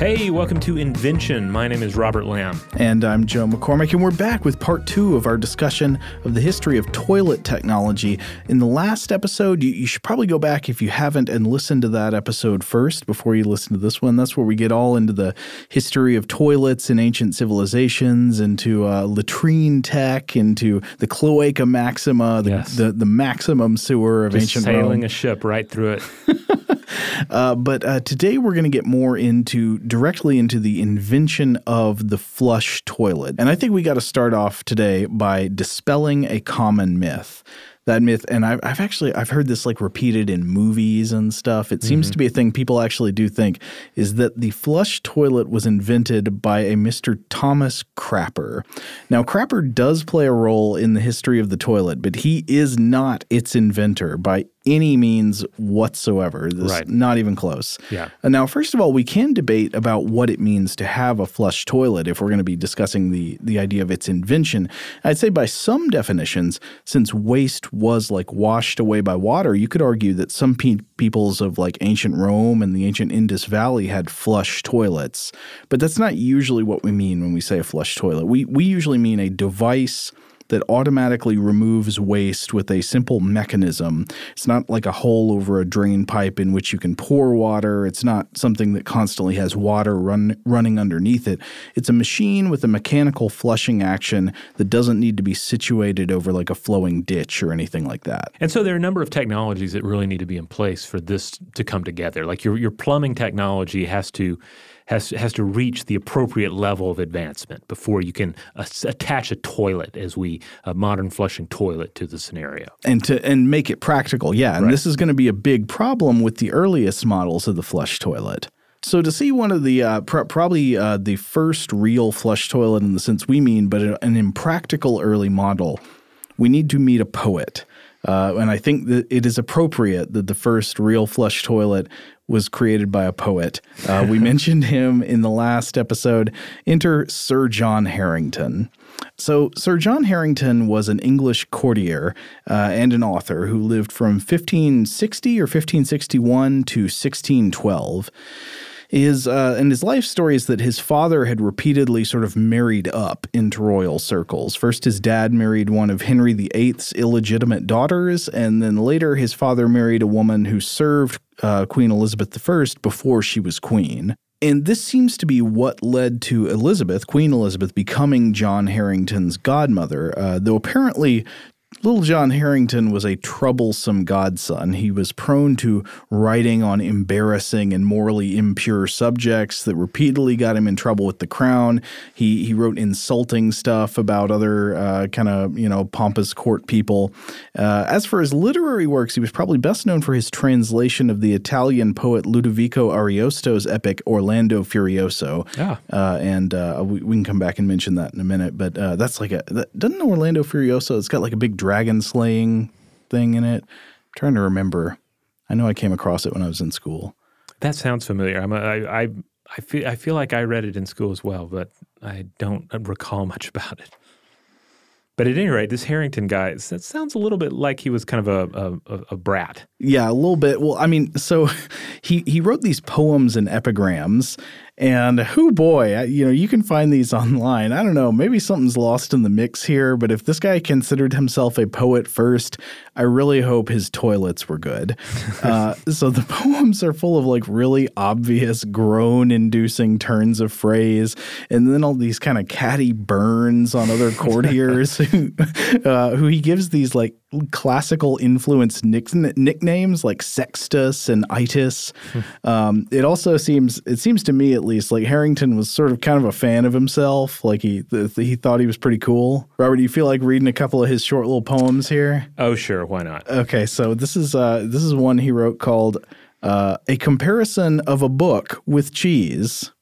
Hey, welcome to Invention. My name is Robert Lamb. And I'm Joe McCormick, and we're back with part two of our discussion of the history of toilet technology. In the last episode, you, you, should probably go back if you haven't and listen to that episode first before you listen to this one. That's where we get all into the history of toilets in ancient civilizations, into uh, latrine tech, into the cloaca maxima, the, yes. the, the, maximum sewer of Just ancient sailing Rome. a ship right through it. Uh, but uh, today we're going to get more into directly into the invention of the flush toilet. And I think we got to start off today by dispelling a common myth that myth and I've, I've actually i've heard this like repeated in movies and stuff it seems mm-hmm. to be a thing people actually do think is that the flush toilet was invented by a mr thomas crapper now crapper does play a role in the history of the toilet but he is not its inventor by any means whatsoever. This, right. Not even close. Yeah. And now, first of all, we can debate about what it means to have a flush toilet if we're going to be discussing the, the idea of its invention. I'd say by some definitions, since waste was like washed away by water, you could argue that some pe- peoples of like ancient Rome and the ancient Indus Valley had flush toilets. But that's not usually what we mean when we say a flush toilet. We, we usually mean a device – that automatically removes waste with a simple mechanism. It's not like a hole over a drain pipe in which you can pour water. It's not something that constantly has water run, running underneath it. It's a machine with a mechanical flushing action that doesn't need to be situated over like a flowing ditch or anything like that. And so there are a number of technologies that really need to be in place for this to come together. Like your your plumbing technology has to has has to reach the appropriate level of advancement before you can uh, attach a toilet as we a modern flushing toilet to the scenario and to and make it practical yeah and right. this is going to be a big problem with the earliest models of the flush toilet so to see one of the uh, pr- probably uh, the first real flush toilet in the sense we mean, but an impractical early model, we need to meet a poet. Uh, and I think that it is appropriate that the first real flush toilet was created by a poet. Uh, we mentioned him in the last episode. Enter Sir John Harrington. So, Sir John Harrington was an English courtier uh, and an author who lived from 1560 or 1561 to 1612 is uh, and his life story is that his father had repeatedly sort of married up into royal circles. First, his dad married one of Henry VIII's illegitimate daughters, and then later his father married a woman who served uh, Queen Elizabeth I before she was queen. And this seems to be what led to Elizabeth, Queen Elizabeth, becoming John Harrington's godmother, uh, though apparently Little John Harrington was a troublesome godson. He was prone to writing on embarrassing and morally impure subjects that repeatedly got him in trouble with the crown. He he wrote insulting stuff about other uh, kind of you know pompous court people. Uh, as for his literary works, he was probably best known for his translation of the Italian poet Ludovico Ariosto's epic Orlando Furioso. Yeah, uh, and uh, we, we, can come back and mention that in a minute. But uh, that's like a that, doesn't Orlando Furioso? It's got like a big dragon slaying thing in it. I'm trying to remember. I know I came across it when I was in school. That sounds familiar. I'm a, I, I, I feel I feel like I read it in school as well, but I don't recall much about it. But at any rate, this Harrington guy, that sounds a little bit like he was kind of a, a, a brat. Yeah, a little bit. Well, I mean, so he, he wrote these poems and epigrams, and who boy, you know, you can find these online. I don't know, maybe something's lost in the mix here, but if this guy considered himself a poet first, I really hope his toilets were good. uh, so the poems are full of like really obvious groan inducing turns of phrase, and then all these kind of catty burns on other courtiers who, uh, who he gives these like classical influence nick- nicknames like Sextus and Itis. um, it also seems it seems to me at least like Harrington was sort of kind of a fan of himself. Like he th- he thought he was pretty cool. Robert, do you feel like reading a couple of his short little poems here? Oh sure, why not? Okay, so this is uh, this is one he wrote called uh, "A Comparison of a Book with Cheese."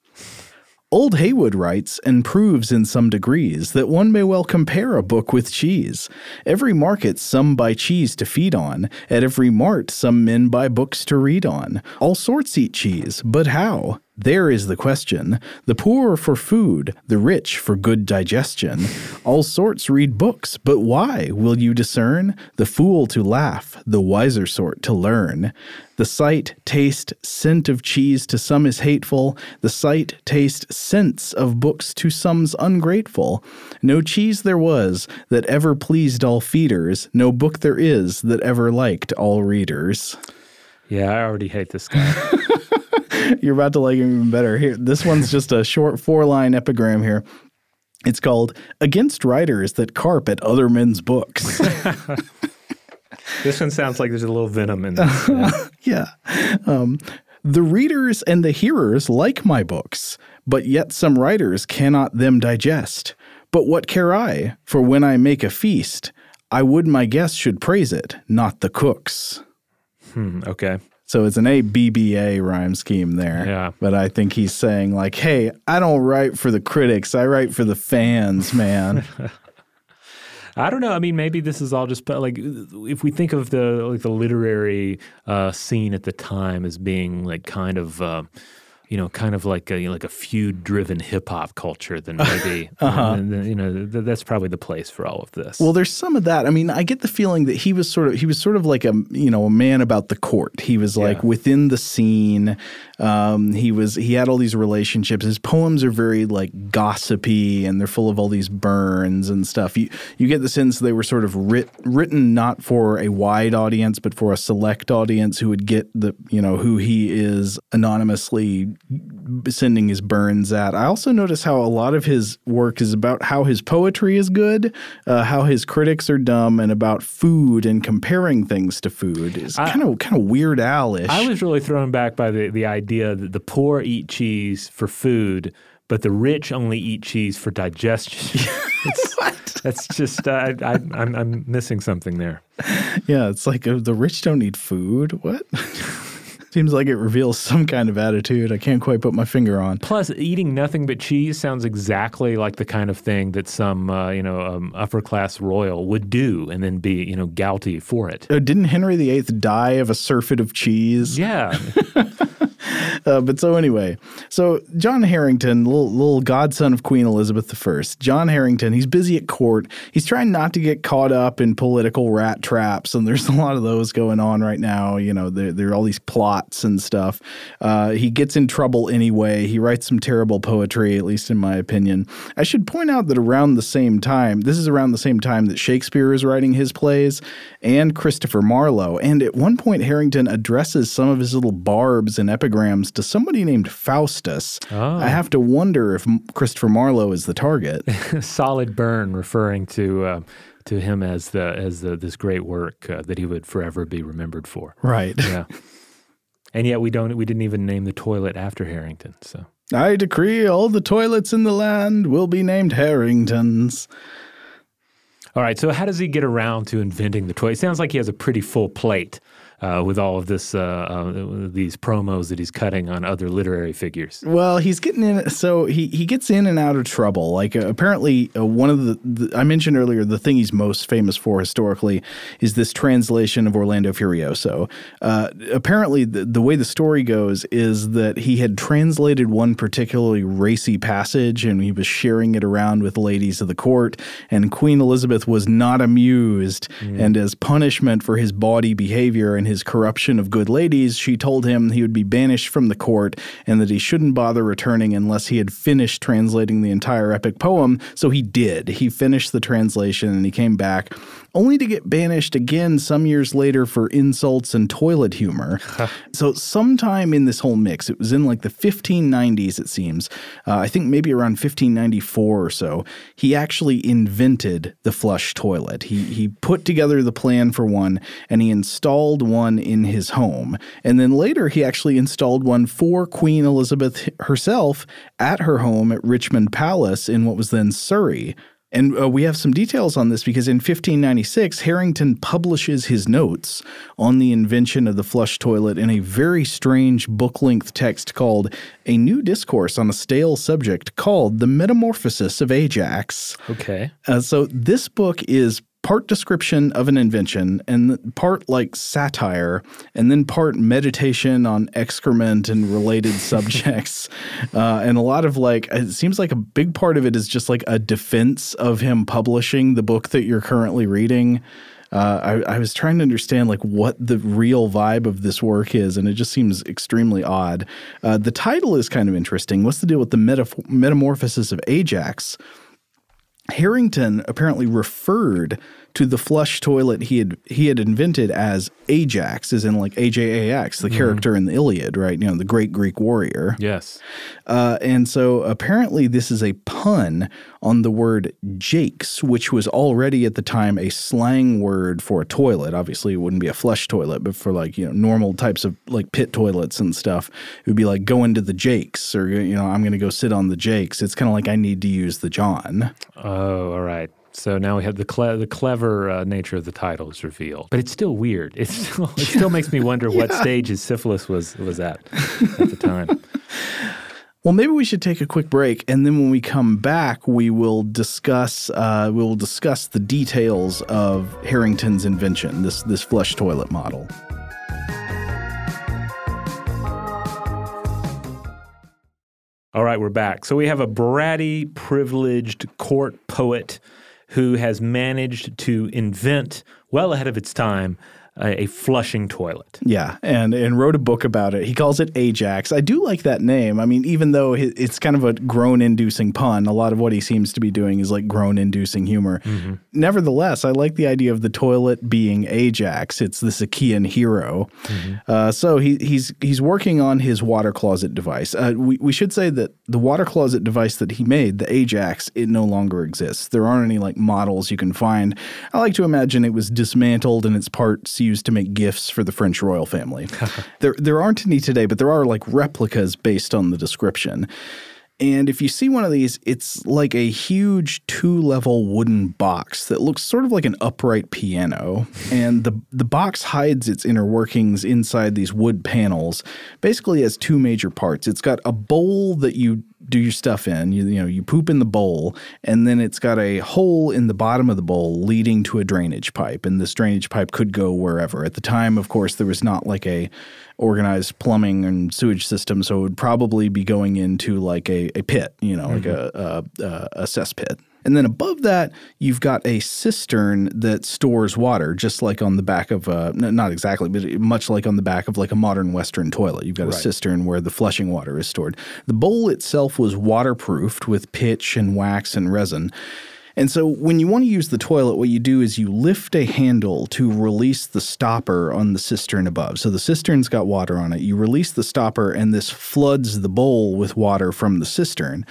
Old Heywood writes and proves in some degrees that one may well compare a book with cheese. Every market some buy cheese to feed on, at every mart some men buy books to read on. All sorts eat cheese, but how? There is the question. The poor for food, the rich for good digestion. All sorts read books, but why will you discern? The fool to laugh, the wiser sort to learn. The sight, taste, scent of cheese to some is hateful. The sight, taste, sense of books to some's ungrateful. No cheese there was that ever pleased all feeders. No book there is that ever liked all readers. Yeah, I already hate this guy. You're about to like him even better. Here, this one's just a short four line epigram here. It's called Against Writers That Carp at Other Men's Books. this one sounds like there's a little venom in this. Yeah. yeah. Um, the readers and the hearers like my books, but yet some writers cannot them digest. But what care I? For when I make a feast, I would my guests should praise it, not the cooks. Hmm, okay. So it's an ABBA rhyme scheme there. Yeah. But I think he's saying, like, hey, I don't write for the critics, I write for the fans, man. I don't know. I mean, maybe this is all just like if we think of the like the literary uh, scene at the time as being like kind of. Uh, you know, kind of like a like a feud-driven hip hop culture, then maybe uh-huh. you know th- that's probably the place for all of this. Well, there's some of that. I mean, I get the feeling that he was sort of he was sort of like a you know a man about the court. He was like yeah. within the scene. Um, he was he had all these relationships. His poems are very like gossipy and they're full of all these burns and stuff. You you get the sense they were sort of writ, written not for a wide audience, but for a select audience who would get the you know who he is anonymously sending his burns at. I also notice how a lot of his work is about how his poetry is good, uh, how his critics are dumb, and about food and comparing things to food. It's kind of kind of Weird Al-ish. I was really thrown back by the the idea that the poor eat cheese for food, but the rich only eat cheese for digestion. that's just uh, I, am I'm missing something there. Yeah, it's like uh, the rich don't eat food. What? Seems like it reveals some kind of attitude I can't quite put my finger on. Plus, eating nothing but cheese sounds exactly like the kind of thing that some, uh, you know, um, upper class royal would do and then be, you know, gouty for it. Uh, didn't Henry VIII die of a surfeit of cheese? Yeah. Uh, but so anyway, so John Harrington, little, little godson of Queen Elizabeth I, John Harrington, he's busy at court. He's trying not to get caught up in political rat traps, and there's a lot of those going on right now. You know, there, there are all these plots and stuff. Uh, he gets in trouble anyway. He writes some terrible poetry, at least in my opinion. I should point out that around the same time, this is around the same time that Shakespeare is writing his plays and Christopher Marlowe. And at one point, Harrington addresses some of his little barbs and epigrams to somebody named Faustus. Oh. I have to wonder if Christopher Marlowe is the target. Solid burn, referring to. Uh, to him as the as the, this great work uh, that he would forever be remembered for. Right. Yeah. And yet we don't we didn't even name the toilet after Harrington. So I decree all the toilets in the land will be named Harringtons. All right. So how does he get around to inventing the toilet? It sounds like he has a pretty full plate uh, with all of this uh, uh, these promos that he's cutting on other literary figures. Well, he's getting in. So he he gets in and out of trouble. Like uh, apparently, uh, one of the, the, I mentioned earlier, the thing he's most famous for historically is this translation of Orlando Furioso. Uh, apparently, the, the way the story goes is that he had translated one particularly racy passage and he was sharing it around with ladies of the court, and Queen Elizabeth was not amused, mm. and as punishment for his bawdy behavior and his corruption of good ladies, she told him he would be banished from the court and that he shouldn't bother returning unless he had finished translating the entire epic poem. So he did. He finished the translation and he came back only to get banished again some years later for insults and toilet humor. so, sometime in this whole mix, it was in like the 1590s, it seems, uh, I think maybe around 1594 or so, he actually invented the flush toilet. He, he put together the plan for one and he installed one in his home. And then later, he actually installed one for Queen Elizabeth herself at her home at Richmond Palace in what was then Surrey. And uh, we have some details on this because in 1596, Harrington publishes his notes on the invention of the flush toilet in a very strange book length text called A New Discourse on a Stale Subject called The Metamorphosis of Ajax. Okay. Uh, so this book is part description of an invention and part like satire and then part meditation on excrement and related subjects uh, and a lot of like it seems like a big part of it is just like a defense of him publishing the book that you're currently reading uh, I, I, was trying to understand like what the real vibe of this work is, and it just seems extremely odd. Uh, the title is kind of interesting. What's the deal with the metaf- metamorphosis of Ajax? Harrington apparently referred to the flush toilet he had he had invented as Ajax, as in like AJAX, the mm-hmm. character in the Iliad, right? You know, the great Greek warrior. Yes. Uh, and so apparently this is a pun on the word jakes, which was already at the time a slang word for a toilet. Obviously, it wouldn't be a flush toilet, but for like you know normal types of like pit toilets and stuff, it would be like go into the jakes, or you know I'm going to go sit on the jakes. It's kind of like I need to use the John. Oh, all right. So now we have the cle- the clever uh, nature of the title is revealed, but it's still weird. It still it still makes me wonder what stage his syphilis was was at at the time. Well, maybe we should take a quick break, and then when we come back, we will discuss uh, we will discuss the details of Harrington's invention, this this flush toilet model. All right, we're back. So we have a bratty, privileged court poet who has managed to invent, well ahead of its time, a, a, flushing toilet. Yeah, and and wrote a book about it. He calls it Ajax. I do like that name. I mean, even though it's kind of a groan-inducing pun, a lot of what he seems to be doing is like groan-inducing humor. Mm-hmm. Nevertheless, I like the idea of the toilet being Ajax. It's this Achaean hero. Mm-hmm. Uh, so he, he's he's working on his water closet device. Uh, we we should say that the water closet device that he made, the Ajax, it no longer exists. There aren't any like models you can find. I like to imagine it was dismantled and its parts used to make gifts for the French royal family. there, there aren't any today, but there are like replicas based on the description. And if you see one of these, it's like a huge two level wooden box that looks sort of like an upright piano. And the, the box hides its inner workings inside these wood panels. Basically, has two major parts. It's got a bowl that you do your stuff in. You, you know, you poop in the bowl, and then it's got a hole in the bottom of the bowl leading to a drainage pipe. And this drainage pipe could go wherever. At the time, of course, there was not like a organized plumbing and sewage system, so it would probably be going into like a, a pit, you know, mm-hmm. like a, a, a cesspit. And then above that, you've got a cistern that stores water, just like on the back of a, not exactly, but much like on the back of like a modern Western toilet. You've got right. a cistern where the flushing water is stored. The bowl itself was waterproofed with pitch and wax and resin. And so when you want to use the toilet, what you do is you lift a handle to release the stopper on the cistern above. So the cistern's got water on it. You release the stopper, and this floods the bowl with water from the cistern.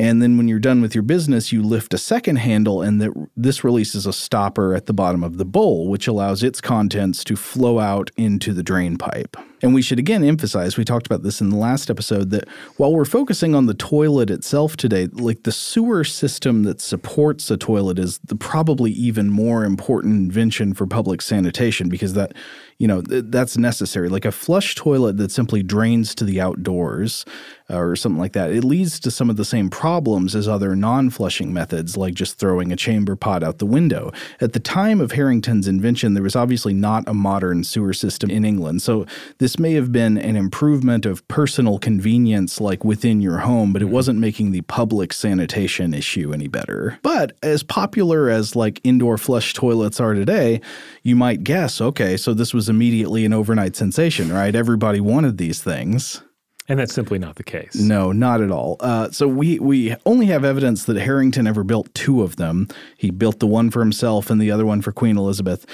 And then when you're done with your business, you lift a second handle, and that this releases a stopper at the bottom of the bowl, which allows its contents to flow out into the drain pipe. And we should again emphasize, we talked about this in the last episode, that while we're focusing on the toilet itself today, like the sewer system that supports a toilet is the probably even more important invention for public sanitation because that you know, th- that's necessary. Like a flush toilet that simply drains to the outdoors uh, or something like that, it leads to some of the same problems as other non flushing methods, like just throwing a chamber pot out the window. At the time of Harrington's invention, there was obviously not a modern sewer system in England. So this may have been an improvement of personal convenience, like within your home, but it mm-hmm. wasn't making the public sanitation issue any better. But as popular as like indoor flush toilets are today, you might guess, okay, so this was immediately an overnight sensation, right? Everybody wanted these things. And that's simply not the case. No, not at all. Uh, so we we only have evidence that Harrington ever built two of them. He built the one for himself and the other one for Queen Elizabeth.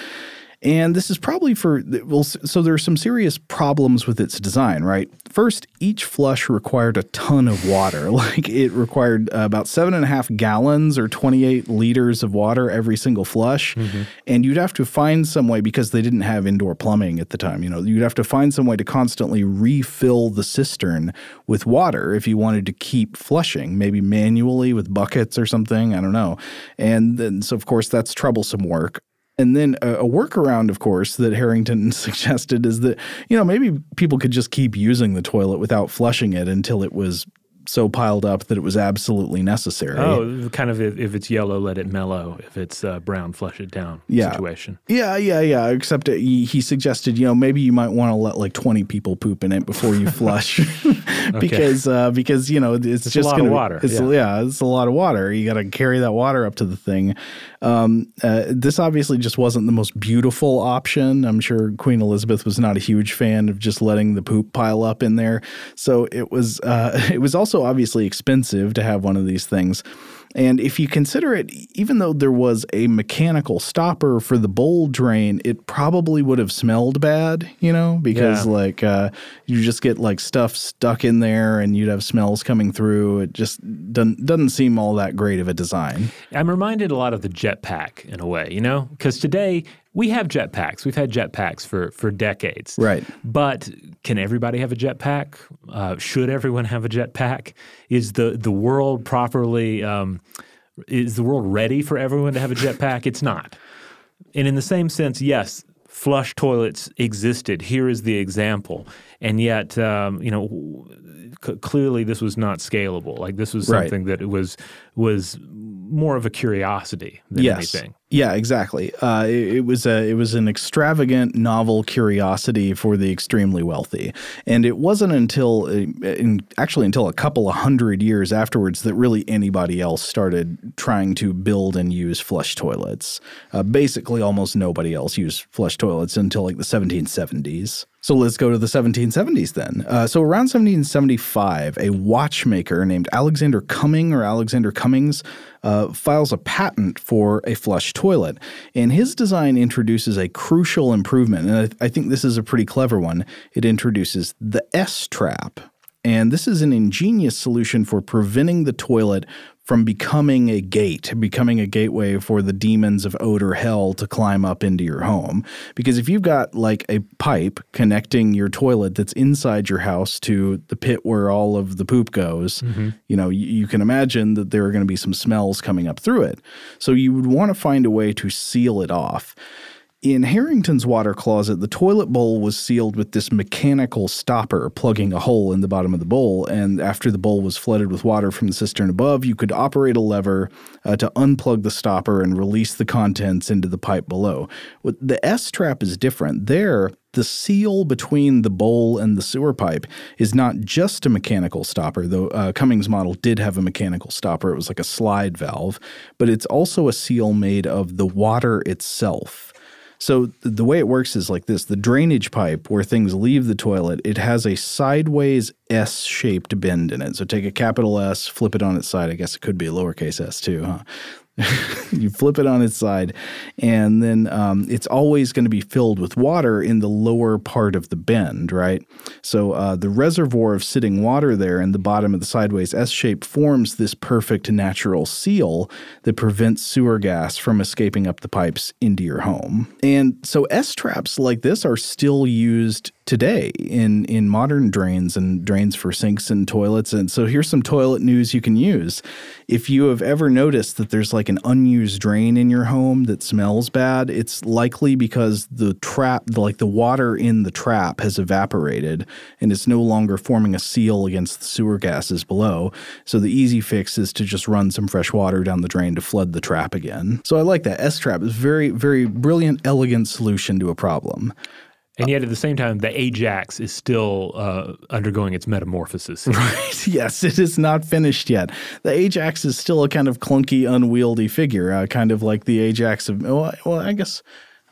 And this is probably for, well, so there are some serious problems with its design, right? First, each flush required a ton of water. Like it required uh, about seven and a half gallons or 28 liters of water every single flush. Mm-hmm. And you'd have to find some way, because they didn't have indoor plumbing at the time, you know, you'd have to find some way to constantly refill the cistern with water if you wanted to keep flushing, maybe manually with buckets or something. I don't know. And then, so of course, that's troublesome work. And then a, a, workaround, of course, that Harrington suggested is that, you know, maybe people could just keep using the toilet without flushing it until it was so piled up that it was absolutely necessary. Oh, kind of if, if it's yellow, let it mellow. If it's uh, brown, flush it down Yeah. situation. Yeah, yeah, yeah. Except it, he, suggested, you know, maybe you might want to let like twenty people poop in it before you flush, because uh, because you know it's, a just lot of gonna, water, It's, yeah. yeah. it's a lot of water. You got to carry that water up to the thing. Um, uh, this obviously just wasn't the most beautiful option. I'm sure Queen Elizabeth was not a huge fan of just letting the poop pile up in there. So it was uh, it was also obviously expensive to have one of these things. And if you consider it, even though there was a mechanical stopper for the bowl drain, it probably would have smelled bad, you know, because Yeah. like uh, you just get like stuff stuck in there and you'd have smells coming through. It just doesn't doesn't seem all that great of a design. I'm reminded a lot of the jetpack in a way, you know, because today we have jetpacks. We've had jetpacks for for decades, Right. But can everybody have a jetpack? Uh, should everyone have a jetpack? Is the the world properly? Um, is the world ready for everyone to have a jetpack? It's not. And in the same sense, yes, flush toilets existed. Here is the example, and yet, um, you know, c- clearly this was not scalable. Like this was Right. something that was was more of a curiosity than yes. anything. Yeah, exactly. Uh, it, it was a it was an extravagant, novel curiosity for the extremely wealthy, and it wasn't until uh, in, actually until a couple of hundred years afterwards that really anybody else started trying to build and use flush toilets. Uh, basically, almost nobody else used flush toilets until like the 1770s. So let's go to the 1770s then. Uh, so around 1775, a watchmaker named Alexander Cumming or Alexander Cummings uh, files a patent for a flush toilet. And his design introduces a crucial improvement. And I, I think this is a pretty clever one. It introduces the S trap. And this is an ingenious solution for preventing the toilet from becoming a gate, becoming a gateway for the demons of odor hell to climb up into your home. Because if you've got like a pipe connecting your toilet that's inside your house to the pit where all of the poop goes, mm-hmm. you know, you, you can imagine that there are going to be some smells coming up through it. So you would want to find a way to seal it off. In Harrington's water closet, the toilet bowl was sealed with this mechanical stopper plugging a hole in the bottom of the bowl. And after the bowl was flooded with water from the cistern above, you could operate a lever uh, to unplug the stopper and release the contents into the pipe below. The S trap is different. There, the seal between the bowl and the sewer pipe is not just a mechanical stopper, though uh, Cummings' model did have a mechanical stopper. It was like a slide valve, but it's also a seal made of the water itself. So th- the way it works is like this: the drainage pipe where things leave the toilet, it has a sideways S-shaped bend in it. So take a capital S, flip it on its side. I guess it could be a lowercase s too, huh? you flip it on its side, and then um, it's always going to be filled with water in the lower part of the bend, right? So uh, the reservoir of sitting water there in the bottom of the sideways S shape forms this perfect natural seal that prevents sewer gas from escaping up the pipes into your home. And so S traps like this are still used today in in modern drains and drains for sinks and toilets. And so here's some toilet news you can use. If you have ever noticed that there's like an unused drain in your home that smells bad it's likely because the trap like the water in the trap has evaporated and it's no longer forming a seal against the sewer gases below. So the easy fix is to just run some fresh water down the drain to flood the trap again. So i like that. S trap is very very brilliant elegant solution to a problem And yet, at the same time, the Ajax is still uh, undergoing its metamorphosis. Right. Yes, it is not finished yet. The Ajax is still a kind of clunky, unwieldy figure, uh, kind of like the Ajax of. Well, well, I guess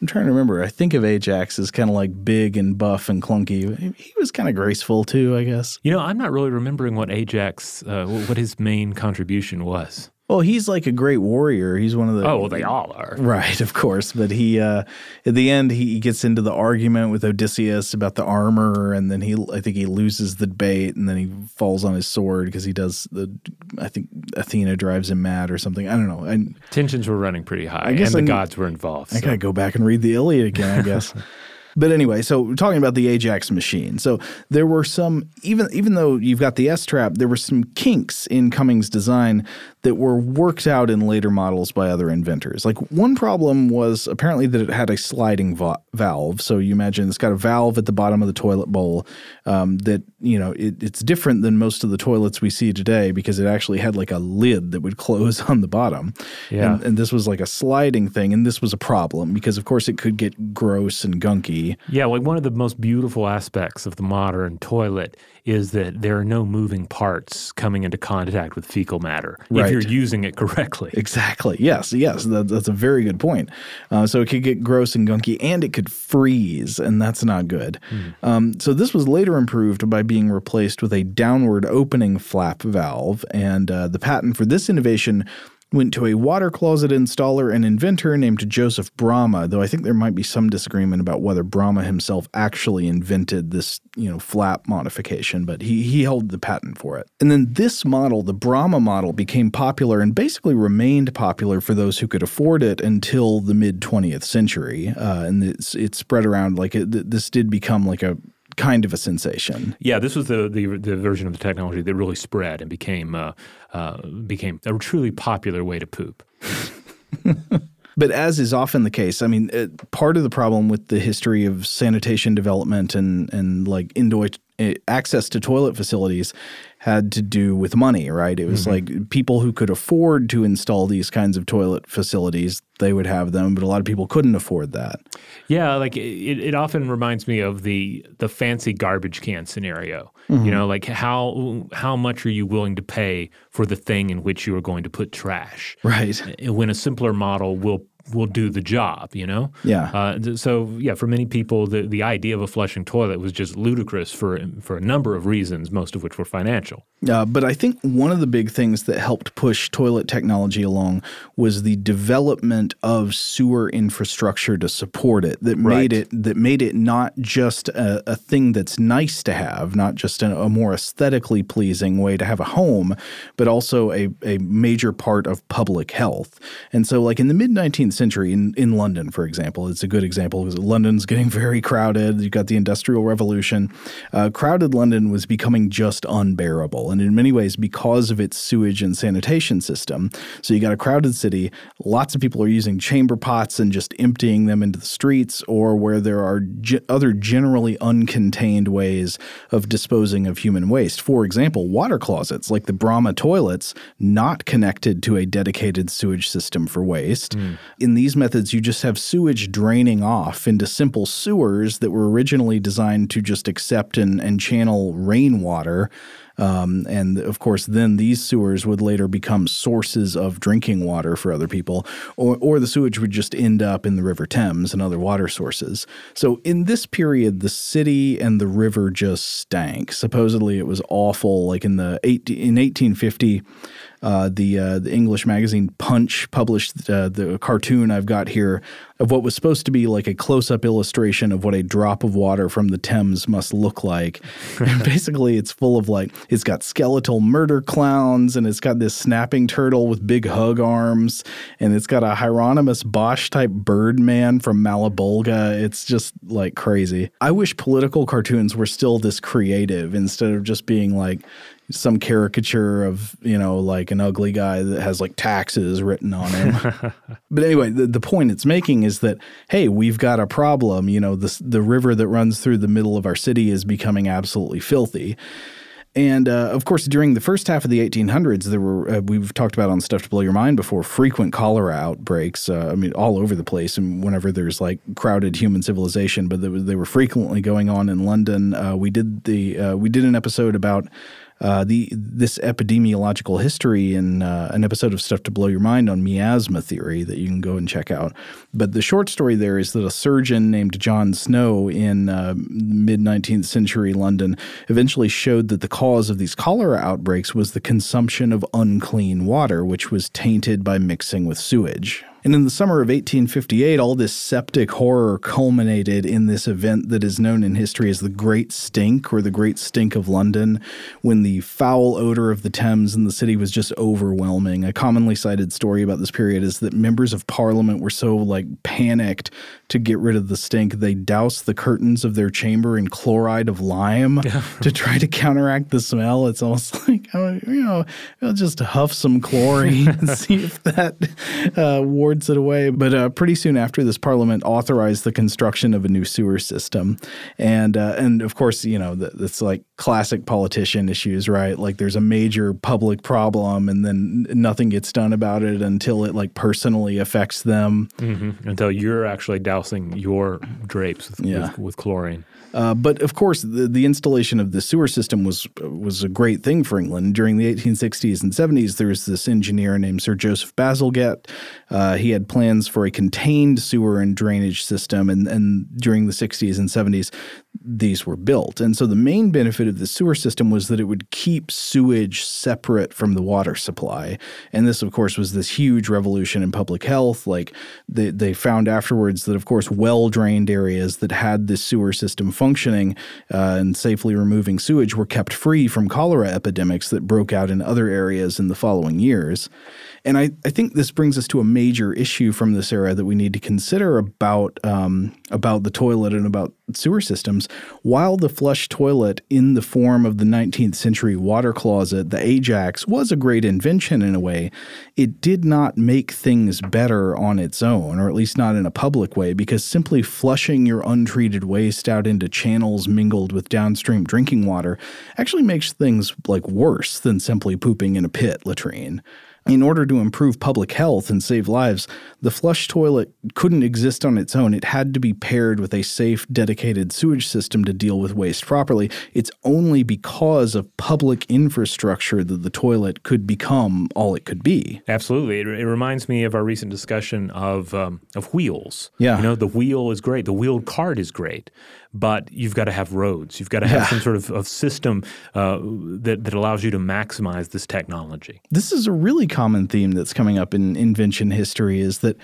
I'm trying to remember. I think of Ajax as kind of like big and buff and clunky. He was kind of graceful too, I guess. You know, I'm not really remembering what Ajax, uh, what his main contribution was. Well, he's like a great warrior. He's one of the. Oh, well, they all are. Right, of course. But he, uh, at the end, he gets into the argument with Odysseus about the armor, and then he, I think, he loses the debate, and then he falls on his sword because he does the. I think Athena drives him mad or something. I don't know. I, Tensions were running pretty high, I guess and the I need- gods were involved. I so- gotta go back and read the Iliad again, I guess. but anyway, so we're talking about the Ajax machine. So there were some even even though you've got the S trap, there were some kinks in Cummings' design that were worked out in later models by other inventors. Like one problem was apparently that it had a sliding va- valve. So you imagine it's got a valve at the bottom of the toilet bowl um, that you know it, it's different than most of the toilets we see today because it actually had like a lid that would close on the bottom. Yeah. And, and this was like a sliding thing, and this was a problem because of course it could get gross and gunky. Yeah, like one of the most beautiful aspects of the modern toilet is that there are no moving parts coming into contact with fecal matter Right. if you're using it correctly. Exactly. Yes. Yes. That, that's a very good point. Uh, so it could get gross and gunky, and it could freeze, and that's not good. Um, so this was later improved by being replaced with a downward opening flap valve, and uh, the patent for this innovation went to a water closet installer and inventor named Joseph Bramah, though I think there might be some disagreement about whether Bramah himself actually invented this, you know, flap modification, but he he held the patent for it. And then this model, the Bramah model, became popular and basically remained popular for those who could afford it until the mid 20th century. Uh, and it's it spread around like it, this did become like a kind of a sensation. Yeah, this was the, the the version of the technology that really spread and became uh, uh, became a truly popular way to poop. But as is often the case, I mean, uh, part of the problem with the history of sanitation development and and like indoor uh, access to toilet facilities had to do with money, right? It was mm-hmm. like people who could afford to install these kinds of toilet facilities, they would have them, but a lot of people couldn't afford that. Yeah, like it, it often reminds me of the the fancy garbage can scenario. You mm-hmm. know, like how how much are you willing to pay for the thing in which you are going to put trash? Right. Eh, when a simpler model will will do the job, you know? Yeah. Uh, th- so yeah, for many people, the, the idea of a flushing toilet was just ludicrous for for a number of reasons, most of which were financial. Uh, but I think one of the big things that helped push toilet technology along was the development of sewer infrastructure to support it. That Right. made it that made it not just a, a thing that's nice to have, not just a, a more aesthetically pleasing way to have a home, but also a, a major part of public health. And so, like in the mid 19th century, in, in London, for example, it's a good example because London's getting very crowded. You've got the Industrial Revolution. Uh, crowded London was becoming just unbearable, and in many ways, because of its sewage and sanitation system. So you got a crowded city. Lots of people are using chamber pots and just emptying them into the streets, or where there are ge- other generally uncontained ways of disposing of human waste. For example, water closets like the Bramah toilets, not connected to a dedicated sewage system for waste. In these methods, you just have sewage draining off into simple sewers that were originally designed to just accept and, and channel rainwater. Um, and of course, then these sewers would later become sources of drinking water for other people, or, or the sewage would just end up in the River Thames and other water sources. So, in this period, the city and the river just stank. Supposedly, it was awful. Like in the eight, in 1850, uh, the uh, the English magazine Punch published uh, the cartoon I've got here of what was supposed to be like a close up illustration of what a drop of water from the Thames must look like. and basically, it's full of like it's got skeletal murder clowns and it's got this snapping turtle with big hug arms and it's got a Hieronymus Bosch type bird man from Malebolge. It's just like crazy. I wish political cartoons were still this creative instead of just being like some caricature of you know like an ugly guy that has like taxes written on him but anyway the, the point it's making is that hey we've got a problem you know the, the river that runs through the middle of our city is becoming absolutely filthy and uh, of course, during the first half of the 1800s, there were uh, we've talked about on Stuff to Blow Your Mind before frequent cholera outbreaks. Uh, I mean, all over the place, and whenever there's like crowded human civilization, but they, were- they were frequently going on in London. Uh, we did the uh, we did an episode about uh, the this epidemiological history in uh, an episode of Stuff to Blow Your Mind on miasma theory that you can go and check out. But the short story there is that a surgeon named John Snow in uh, mid 19th century London eventually showed that the cause of these cholera outbreaks was the consumption of unclean water, which was tainted by mixing with sewage. And in the summer of 1858, all this septic horror culminated in this event that is known in history as the Great Stink or the Great Stink of London, when the foul odor of the Thames in the city was just overwhelming. A commonly cited story about this period is that members of parliament were so like panicked to get rid of the stink, they douse the curtains of their chamber in chloride of lime to try to counteract the smell. It's almost like, oh, you know, I'll just huff some chlorine and see if that uh, wards it away. But uh, pretty soon after this, Parliament authorized the construction of a new sewer system. And, uh, and of course, you know, that's like classic politician issues, right? Like there's a major public problem and then nothing gets done about it until it like personally affects them. Mm-hmm. Until you're actually dousing your drapes with, yeah. with, with chlorine. Uh, but of course, the, the, installation of the sewer system was was a great thing for England during the 1860s and 70s. There was this engineer named Sir Joseph Bazalgette. Uh, he had plans for a contained sewer and drainage system, and, and during the 60s and 70s, these were built. And so the main benefit of the sewer system was that it would keep sewage separate from the water supply. And this, of course, was this huge revolution in public health. Like they, they found afterwards that, of course, well drained areas that had this sewer system functioning uh, and safely removing sewage were kept free from cholera epidemics that broke out in other areas in the following years. And I, I think this brings us to a major issue from this era that we need to consider about um, about the toilet and about sewer systems. While the flush toilet in the form of the 19th century water closet, the Ajax, was a great invention in a way, it did not make things better on its own, or at least not in a public way, because simply flushing your untreated waste out into channels mingled with downstream drinking water actually makes things like worse than simply pooping in a pit latrine. In order to improve public health and save lives, the flush toilet couldn't exist on its own. It had to be paired with a safe, dedicated sewage system to deal with waste properly. It's only because of public infrastructure that the toilet could become all it could be. Absolutely. It, it reminds me of our recent discussion of, um, of wheels. Yeah. You know, the wheel is great, the wheeled cart is great but you've got to have roads. You've got to have yeah. some sort of, of system uh, that, that allows you to maximize this technology. This is a really common theme that's coming up in invention history is that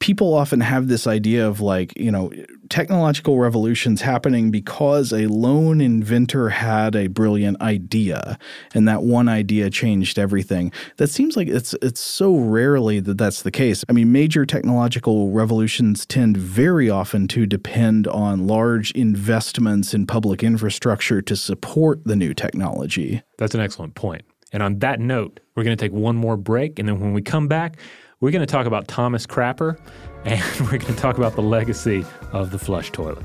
people often have this idea of like, you know, technological revolutions happening because a lone inventor had a brilliant idea and that one idea changed everything. That seems like it's it's so rarely that that's the case. I mean, major technological revolutions tend very often to depend on large investments in public infrastructure to support the new technology. That's an excellent point. And on that note, we're going to take one more break and then when we come back, we're going to talk about Thomas Crapper and we're going to talk about the legacy of the flush toilet.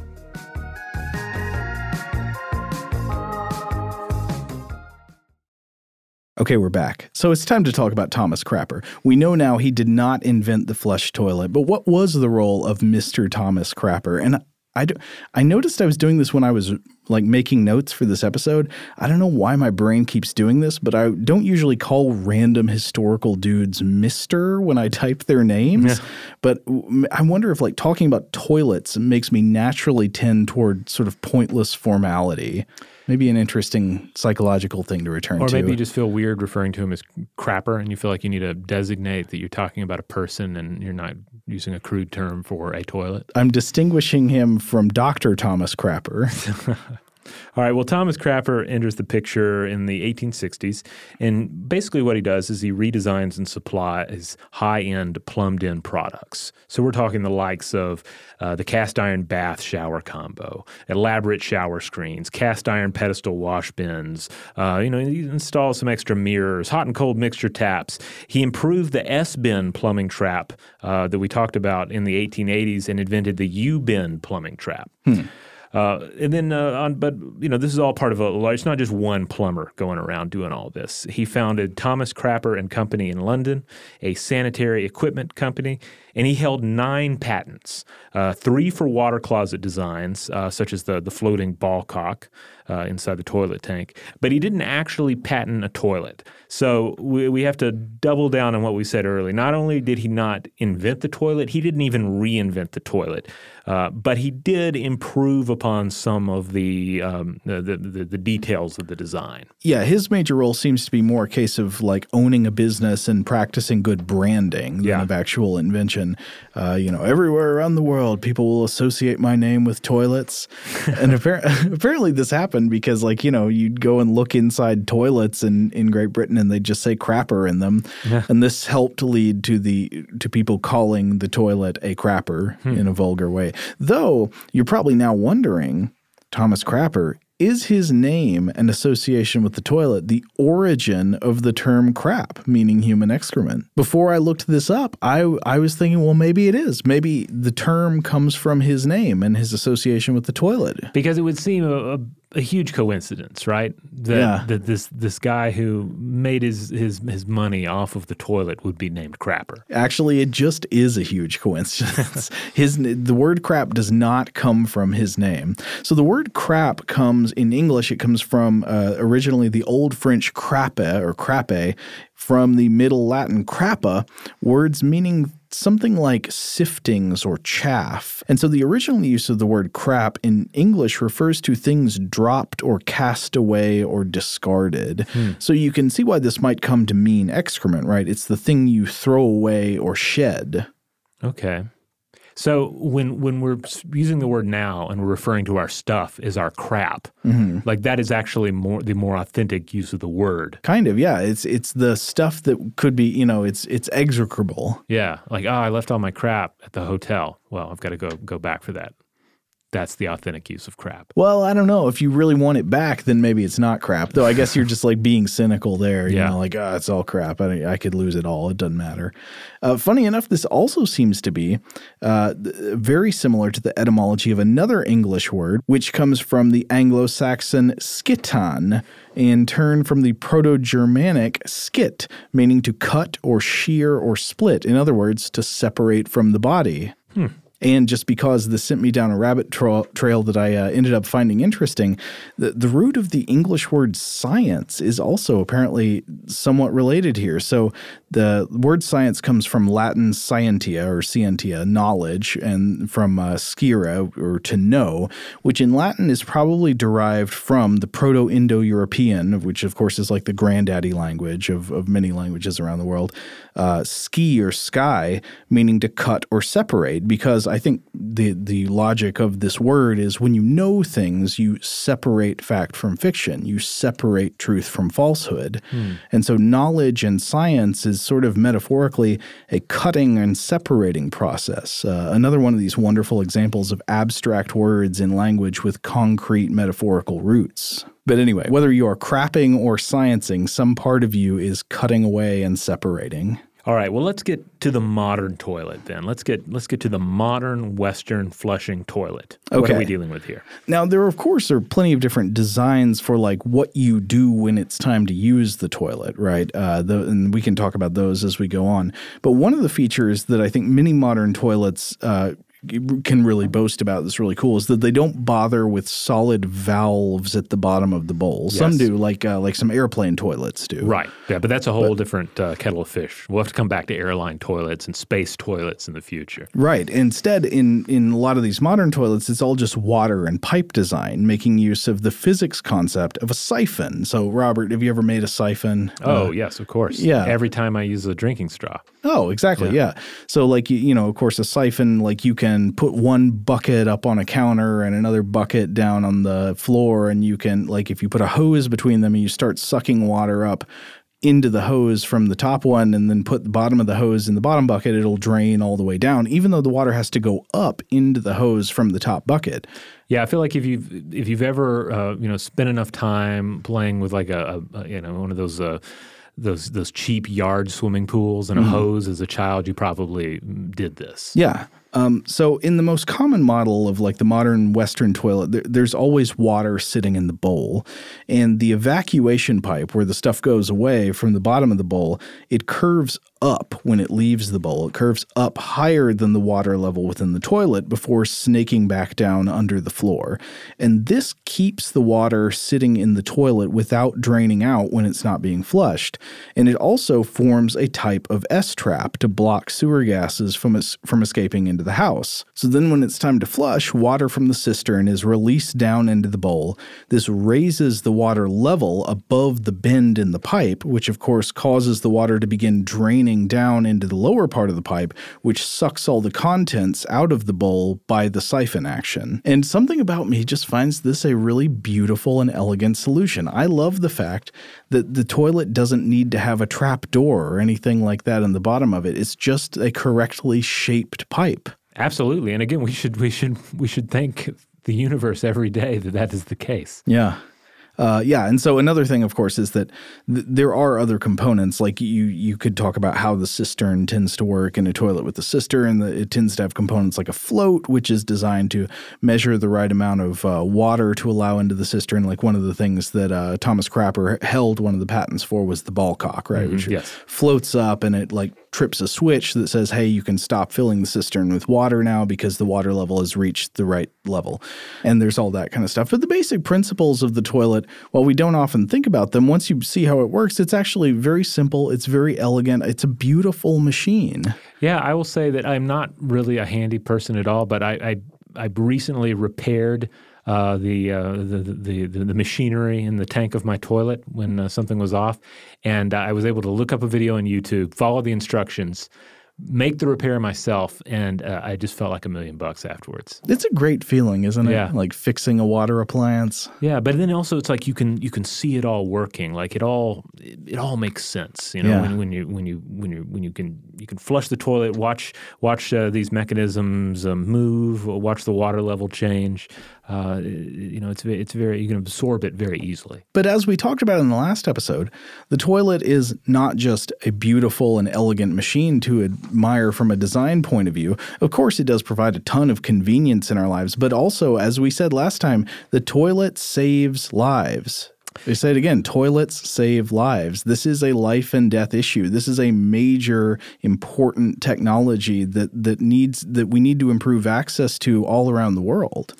Okay, we're back. So it's time to talk about Thomas Crapper. We know now he did not invent the flush toilet, but what was the role of Mr. Thomas Crapper? And I, do, I noticed I was doing this when I was like making notes for this episode. I don't know why my brain keeps doing this, but I don't usually call random historical dudes Mister when I type their names. Yeah. But I wonder if like talking about toilets makes me naturally tend toward sort of pointless formality maybe an interesting psychological thing to return or to. Or maybe you just feel weird referring to him as crapper and you feel like you need to designate that you're talking about a person and you're not using a crude term for a toilet. I'm distinguishing him from Dr. Thomas Crapper. All right. Well, Thomas Crapper enters the picture in the 1860s, and basically what he does is he redesigns and supplies high-end plumbed-in products. So we're talking the likes of uh, the cast iron bath shower combo, elaborate shower screens, cast iron pedestal wash bins. Uh, you know, he installs some extra mirrors, hot and cold mixture taps. He improved the S bend plumbing trap uh, that we talked about in the 1880s and invented the U bend plumbing trap. Hmm. Uh, and then, uh, on, but you know, this is all part of a. It's not just one plumber going around doing all this. He founded Thomas Crapper and Company in London, a sanitary equipment company, and he held nine patents: uh, three for water closet designs, uh, such as the the floating ball cock uh, inside the toilet tank. But he didn't actually patent a toilet. So we, we have to double down on what we said earlier. Not only did he not invent the toilet, he didn't even reinvent the toilet. Uh, but he did improve upon some of the, um, the, the the details of the design. Yeah, his major role seems to be more a case of like owning a business and practicing good branding Yeah. than of actual invention. Uh, you know, everywhere around the world, people will associate my name with toilets, and appar- apparently this happened because, like, you know, you'd go and look inside toilets in in Great Britain, and they'd just say crapper in them, and this helped lead to the to people calling the toilet a crapper in a vulgar way. Though you're probably now wondering, Thomas Crapper. Is his name and association with the toilet the origin of the term crap, meaning human excrement? Before I looked this up, I, I was thinking, well, maybe it is. Maybe the term comes from his name and his association with the toilet. Because it would seem a, a, a huge coincidence, right? That, Yeah. that this this guy who made his, his his money off of the toilet would be named Crapper. Actually, it just is a huge coincidence. His the word crap does not come from his name. So the word crap comes in English. It comes from uh, originally the Old French crappe or crappe, from the Middle Latin crappa, words meaning something like siftings or chaff. And so the original use of the word crap in English refers to things dropped or cast away or discarded. Hmm. So you can see why this might come to mean excrement, right? It's the thing you throw away or shed. Okay. So when when we're using the word now and we're referring to our stuff as our crap, mm-hmm. like that is actually more the more authentic use of the word. Kind of, yeah. It's it's the stuff that could be, you know, it's it's execrable. Yeah, like oh, I left all my crap at the hotel. Well, I've got to go go back for that. That's the authentic use of crap. Well, I don't know. If you really want it back, then maybe it's not crap. Though I guess you're just like being cynical there. You Yeah. know, like, oh, it's all crap. I, I could lose it all. It doesn't matter. Uh, funny enough, this also seems to be uh, very similar to the etymology of another English word, which comes from the Anglo Saxon skitan, in turn from the Proto Germanic skit, meaning to cut or shear or split. In other words, to separate from the body. And just because this sent me down a rabbit tra- trail that I uh, ended up finding interesting, the, the root of the English word science is also apparently somewhat related here. So the word science comes from Latin scientia or scientia, knowledge, and from uh, scira or to know, which in Latin is probably derived from the Proto Indo European, which of course is like the granddaddy language of, of many languages around the world, uh, ski or sky, meaning to cut or separate, because I think the the logic of this word is when you know things, you separate fact from fiction, you separate truth from falsehood. And so knowledge and science is sort of metaphorically a cutting and separating process. Uh, another one of these wonderful examples of abstract words in language with concrete metaphorical roots. But anyway, whether you are crapping or sciencing, some part of you is cutting away and separating. All right, well let's get to the modern toilet then. Let's get let's get to the modern Western flushing toilet. What are we dealing with here? Now, there of course are plenty of different designs for like what you do when it's time to use the toilet, right? Uh, the, and we can talk about those as we go on. But one of the features that I think many modern toilets uh, can really boast about that's really cool is that they don't bother with solid valves at the bottom of the bowl. Some do, like uh, like some airplane toilets do. Right. Yeah, but that's a whole different uh, kettle of fish. We'll have to come back to airline toilets and space toilets in the future. Right. Instead, in in a lot of these modern toilets, it's all just water and pipe design, making use of the physics concept of a siphon. So, Robert, have you ever made a siphon? Oh, yes, of course. yeah. Every time I use a drinking straw. Oh, exactly. Yeah. So, like, you, you know, of course, a siphon, like, you can put one bucket up on a counter and another bucket down on the floor. And you can, like, if you put a hose between them and you start sucking water up into the hose from the top one and then put the bottom of the hose in the bottom bucket, it'll drain all the way down, even though the water has to go up into the hose from the top bucket. Yeah, I feel like if you've if you've ever uh, you know spent enough time playing with like a, a, you know one of those uh, those those cheap yard swimming pools and a hose as a child, you probably did this. Yeah. Um, so in the most common model of like the modern Western toilet, there, there's always water sitting in the bowl, and the evacuation pipe where the stuff goes away from the bottom of the bowl, it curves up when it leaves the bowl. It curves up higher than the water level within the toilet before snaking back down under the floor, and this keeps the water sitting in the toilet without draining out when it's not being flushed, and it also forms a type of S trap to block sewer gases from es- from escaping into the house. So then, when it's time to flush, water from the cistern is released down into the bowl. This raises the water level above the bend in the pipe, which of course causes the water to begin draining down into the lower part of the pipe, which sucks all the contents out of the bowl by the siphon action. And something about me just finds this a really beautiful and elegant solution. I love the fact that the toilet doesn't need to have a trap door or anything like that in the bottom of it. It's just a correctly shaped pipe. Absolutely. And again, we should we should we should thank the universe every day that that is the case. Yeah. Uh, yeah, and so another thing, of course, is that th- there are other components. Like you, you could talk about how the cistern tends to work in a toilet with the cistern. The, it tends to have components like a float, which is designed to measure the right amount of uh, water to allow into the cistern. Like one of the things that uh, Thomas Crapper held one of the patents for was the ball cock, right? Mm-hmm, which yes. floats up and it like trips a switch that says, hey, you can stop filling the cistern with water now because the water level has reached the right level. And there's all that kind of stuff. But the basic principles of the toilet, while we don't often think about them, once you see how it works, it's actually very simple. It's very elegant. It's a beautiful machine. Yeah, I will say that I'm not really a handy person at all, but I, I, I recently repaired uh, the, uh, the, the, the, the machinery in the tank of my toilet when uh, something was off, and I was able to look up a video on YouTube, follow the instructions, make the repair myself, and uh, I just felt like a million bucks afterwards. It's a great feeling, isn't it? Yeah. Like fixing a water appliance. Yeah, but then also it's like you can you can see it all working. Like it all it, it all makes sense. You know Yeah. when, when you when you when you when you can you can flush the toilet, watch watch uh, these mechanisms um, move, watch the water level change. Uh, you know it's it's very you can absorb it very easily. But as we talked about in the last episode, the toilet is not just a beautiful and elegant machine to admire from a design point of view. Of course, it does provide a ton of convenience in our lives, but also, as we said last time, the toilet saves lives. They say it again toilets save lives. This is a life and death issue. This is a major, important technology that, that needs that we need to improve access to all around the world.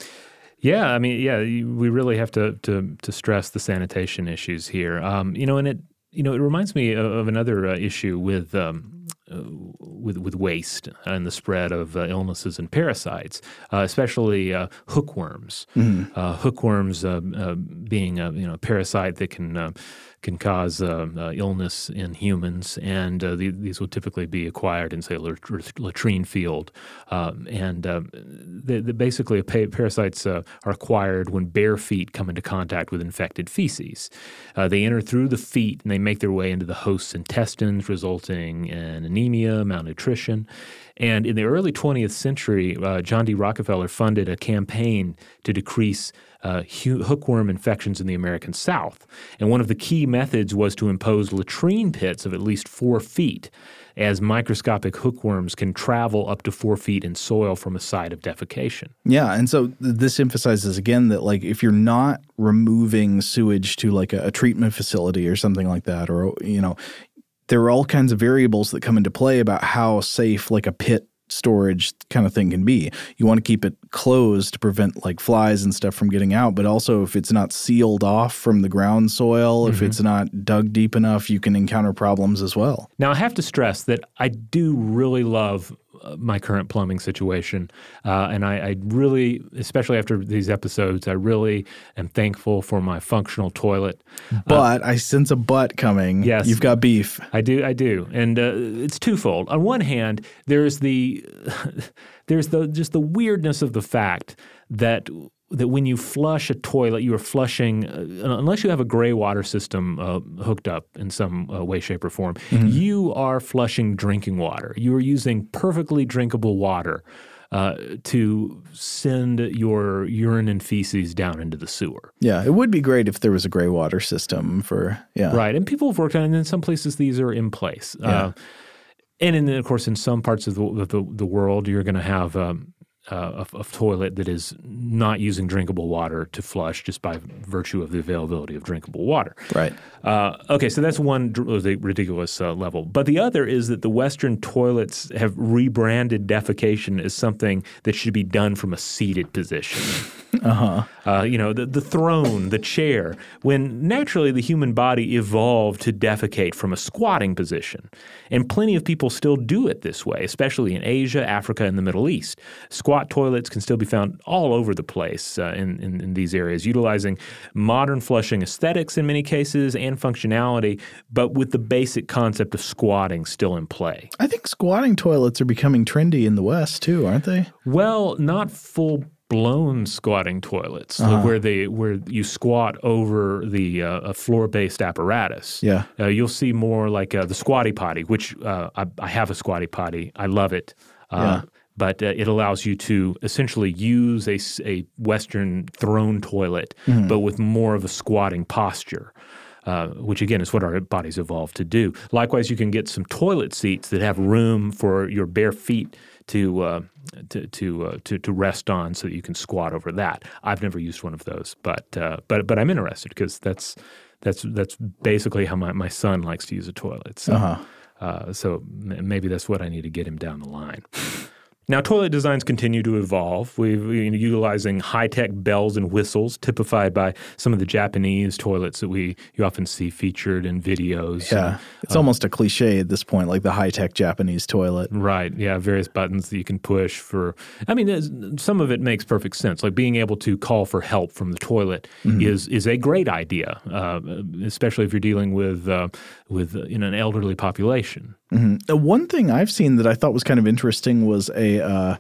Yeah, I mean, yeah, we really have to to to stress the sanitation issues here. Um, you know, and it you know it reminds me of, another uh, issue with. Um, with with waste and the spread of uh, illnesses and parasites, uh, especially uh, hookworms. Uh, hookworms uh, uh, being a you know parasite that can uh, can cause uh, uh, illness in humans, and uh, the, these will typically be acquired in say a latrine field, um, and uh, the, the, basically parasites uh, are acquired when bare feet come into contact with infected feces. Uh, they enter through the feet and they make their way into the host's intestines, resulting in anemia, malnutrition. And in the early 20th century, uh, John D. Rockefeller funded a campaign to decrease uh, hookworm infections in the American South. And one of the key methods was to impose latrine pits of at least four feet, as microscopic hookworms can travel up to four feet in soil from a site of defecation. Yeah, and so this emphasizes again that like if you're not removing sewage to like a, a treatment facility or something like that, or you know, there are all kinds of variables that come into play about how safe like a pit storage kind of thing can be. You want to keep it closed to prevent like flies and stuff from getting out, but also if it's not sealed off from the ground soil, if mm-hmm. it's not dug deep enough, you can encounter problems as well. Now, I have to stress that I do really love my current plumbing situation. Uh, and I, I really, especially after these episodes, I really am thankful for my functional toilet. But I sense a butt coming. Yes. You've got beef. I do, I do, and uh, it's twofold. On one hand, there's the there's the just the weirdness of the fact that that when you flush a toilet, you are flushing uh, unless you have a gray water system uh, hooked up in some uh, way, shape, or form. You are flushing drinking water. You are using perfectly drinkable water. Uh, to send your urine and feces down into the sewer. Yeah, it would be great if there was a gray water system for yeah. Right. And people have worked on it. And in some places, these are in place. Uh, and in, of course, in some parts of the, of the, the world, you're going to have um, uh, a, a toilet that is not using drinkable water to flush just by virtue of the availability of drinkable water. Right. Uh, okay, so that's one dr- ridiculous uh, level. But the other is that the Western toilets have rebranded defecation as something that should be done from a seated position. Uh-huh. you know, the, the throne, the chair, when naturally the human body evolved to defecate from a squatting position. And plenty of people still do it this way, especially in Asia, Africa, and the Middle East. Squat toilets can still be found all over the place uh, in, in, in these areas, utilizing modern flushing aesthetics in many cases and functionality, but with the basic concept of squatting still in play. I think squatting toilets are becoming trendy in the West too, aren't they? Well, not full blown squatting toilets Uh-huh. where they where you squat over the uh, a floor based apparatus. Yeah. uh, you'll see more like uh, the squatty potty, which uh, I, I have a squatty potty. I love it. Uh, Yeah. But uh, it allows you to essentially use a, a Western throne toilet, Mm-hmm. but with more of a squatting posture. Uh, which again is what our bodies evolved to do. Likewise, you can get some toilet seats that have room for your bare feet to uh, to to, uh, to to rest on, so that you can squat over that. I've never used one of those, but uh, but but I'm interested because that's that's that's basically how my, my son likes to use a toilet. So Uh-huh. uh, so m- maybe that's what I need to get him down the line. Now, toilet designs continue to evolve. We've we're utilizing high-tech bells and whistles, typified by some of the Japanese toilets that we you often see featured in videos. Yeah. It's almost a cliche at this point, like the high tech Japanese toilet. Right. Yeah. Various buttons that you can push for. I mean, some of it makes perfect sense. Like being able to call for help from the toilet is is a great idea, uh, especially if you're dealing with uh, with uh, you know, an elderly population. Uh, One thing I've seen that I thought was kind of interesting was a, uh,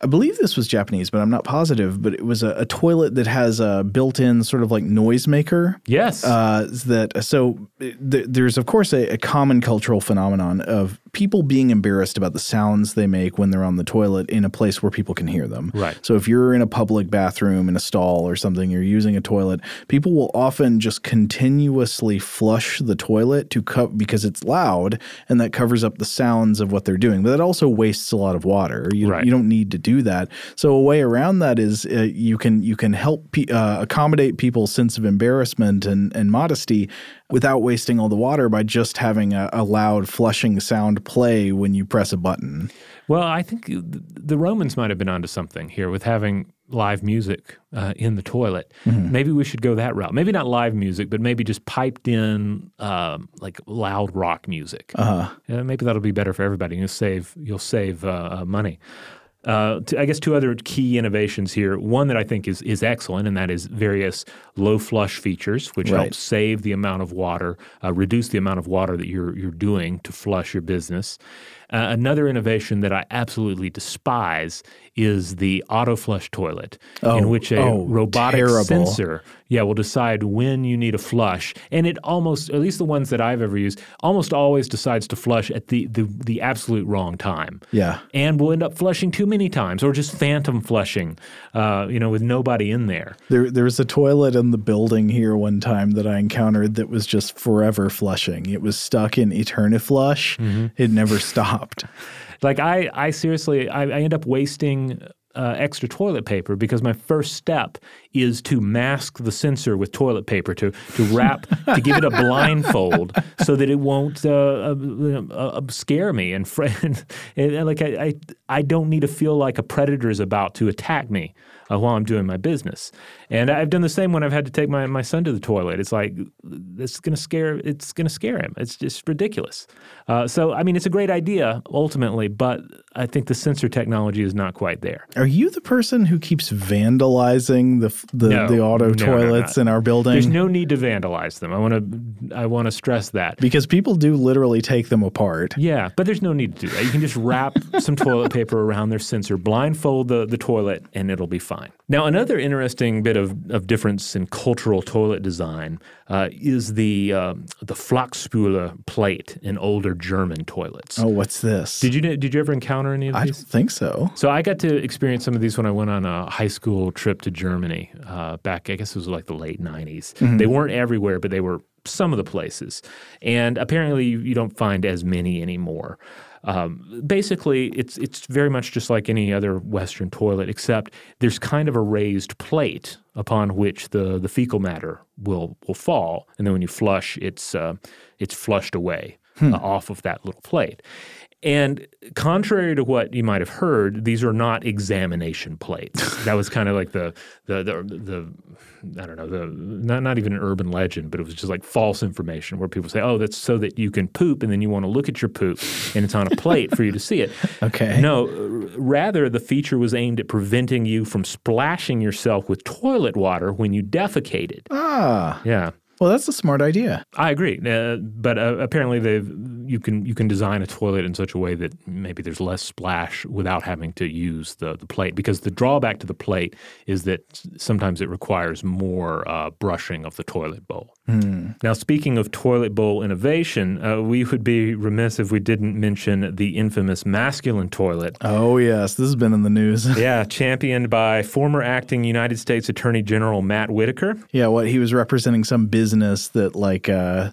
I believe this was Japanese, but I'm not positive. But it was a, a toilet that has a built-in sort of like noisemaker. Yes. Uh, that so th- there's of course a, a common cultural phenomenon of people being embarrassed about the sounds they make when they're on the toilet in a place where people can hear them. Right. So if you're in a public bathroom in a stall or something, you're using a toilet, people will often just continuously flush the toilet to cut because it's loud and that covers up the sounds of what they're doing. But that also wastes a lot of water. You, Right. you don't need to do that. So a way around that is uh, you can you can help pe- uh, accommodate people's sense of embarrassment and, and modesty without wasting all the water by just having a, a loud flushing sound play when you press a button. Well, I think the Romans might have been onto something here with having live music uh, in the toilet. Maybe we should go that route. Maybe not live music, but maybe just piped in um, like loud rock music. Uh-huh. maybe that'll be better for everybody. You'll save you'll save uh, uh, money. Uh, t- I guess two other key innovations here. One that I think is is excellent, and that is various low flush features, which Right. helps save the amount of water, uh, reduce the amount of water that you're you're doing to flush your business. Uh, another innovation that I absolutely despise is the auto flush toilet, in Oh, which a oh, robotic terrible. sensor, yeah, will decide when you need a flush, and it almost, at least the ones that I've ever used, almost always decides to flush at the the, the absolute wrong time Yeah. and we'll end up flushing too many times or just phantom flushing, uh, you know, with nobody in there. There, there was a toilet in the building here one time that I encountered that was just forever flushing. It was stuck in Eterniflush. It never stopped. Like I, I seriously, I, I end up wasting uh, extra toilet paper because my first step is to mask the sensor with toilet paper to to wrap to give it a blindfold so that it won't uh, uh, uh, scare me and, fr- and, and like I, I I don't need to feel like a predator is about to attack me uh, while I'm doing my business. And I've done the same when I've had to take my, my son to the toilet. It's like it's gonna scare it's gonna scare him. It's just ridiculous. Uh, so I mean, it's a great idea ultimately, but I think the sensor technology is not quite there. Are you the person who keeps vandalizing the the, No. the auto No, toilets in our building? There's no need to vandalize them. I want to I want to stress that. because people do literally take them apart. Yeah, but there's no need to do that. You can just wrap some toilet paper around their sensor, blindfold the, the toilet, and it'll be fine. Now, another interesting bit of, of difference in cultural toilet design uh, is the um, the Flachspüler plate in older German toilets. Oh, what's this? Did you did you ever encounter any of I these? don't think so. So I got to experience some of these when I went on a high school trip to Germany uh, back. I guess it was like the late '90s. They weren't everywhere, but they were some of the places. And apparently, you, you don't find as many anymore. Um, basically, it's it's very much just like any other Western toilet, except there's kind of a raised plate upon which the the fecal matter will will fall, and then when you flush, it's uh, it's flushed away uh, off of that little plate. And contrary to what you might have heard, these are not examination plates. that was kind of like the the the, the I don't know the not not even an urban legend, but it was just like false information where people say, "Oh, that's so that you can poop," and then you want to look at your poop, and it's on a plate for you to see it. Okay. No, rather the feature was aimed at preventing you from splashing yourself with toilet water when you defecated. Ah. Yeah. Well, that's a smart idea. I agree, uh, but uh, apparently they've you can you can design a toilet in such a way that maybe there's less splash without having to use the the plate. Because the drawback to the plate is that sometimes it requires more uh, brushing of the toilet bowl. Hmm. Now, speaking of toilet bowl innovation, uh, we would be remiss if we didn't mention the infamous masculine toilet. Oh yes, this has been in the news. yeah, championed by former acting United States Attorney General Matt Whitaker. yeah, what he was representing some business that like uh